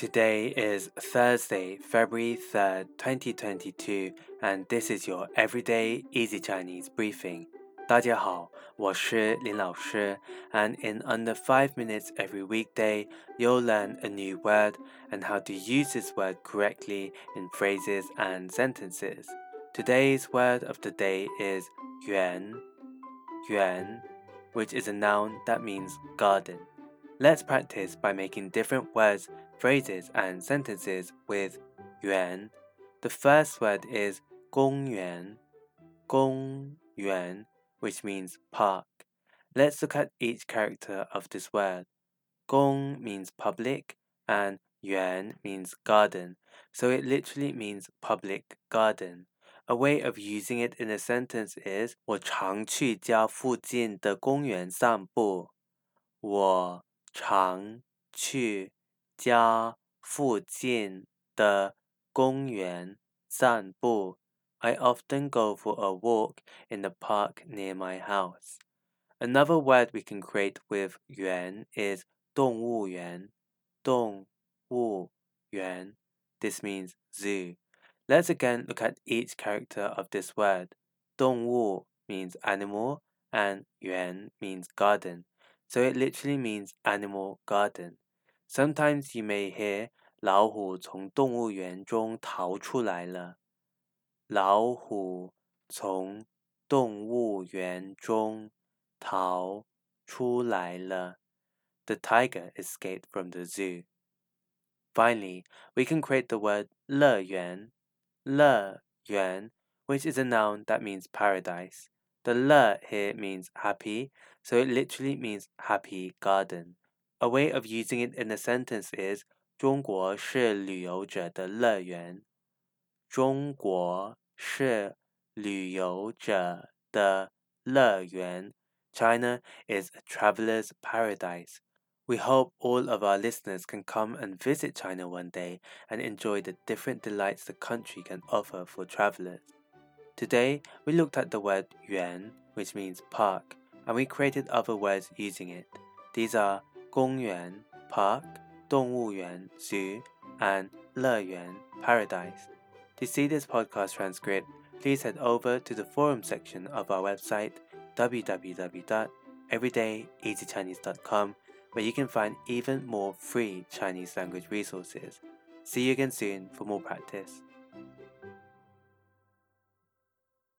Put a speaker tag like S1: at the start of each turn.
S1: Today is Thursday, February 3rd, 2022, and this is your everyday easy Chinese briefing. 大家好，我是林老师, and in under 5 minutes every weekday, you'll learn a new word and how to use this word correctly in phrases and sentences. Today's word of the day is yuan, yuan, which is a noun that means garden. Let's practice by making different words, phrases, and sentences with yuan. The first word is 公园,公园, which means park. Let's look at each character of this word. 公 means public and yuan means garden, so it literally means public garden. A way of using it in a sentence is 我常去家附近的公园散步。我 常去家附近的公园散步。I often go for a walk in the park near my house. Another word we can create with 园 is 动物园。动物园 This means zoo. Let's again look at each character of this word. 动物 means animal and 园 means garden so it literally means animal garden. Sometimes you may hear 老虎从动物园中逃出来了。老虎从动物园中逃出来了。The tiger escaped from the zoo. Finally, we can create the word 乐园,乐园, which is a noun that means paradise. The 乐 here means happy, so it literally means happy garden. A way of using it in a sentence is 中国是旅游者的乐园。中国是旅游者的乐园。China is a traveler's paradise. We hope all of our listeners can come and visit China one day and enjoy the different delights the country can offer for travelers. Today, we looked at the word yuan, which means park, and we created other words using it. These are 公园 park, 动物园 zoo, and 乐园 paradise. To see this podcast transcript, please head over to the forum section of our website www.everydayeasychinese.com where you can find even more free Chinese language resources. See you again soon for more practice.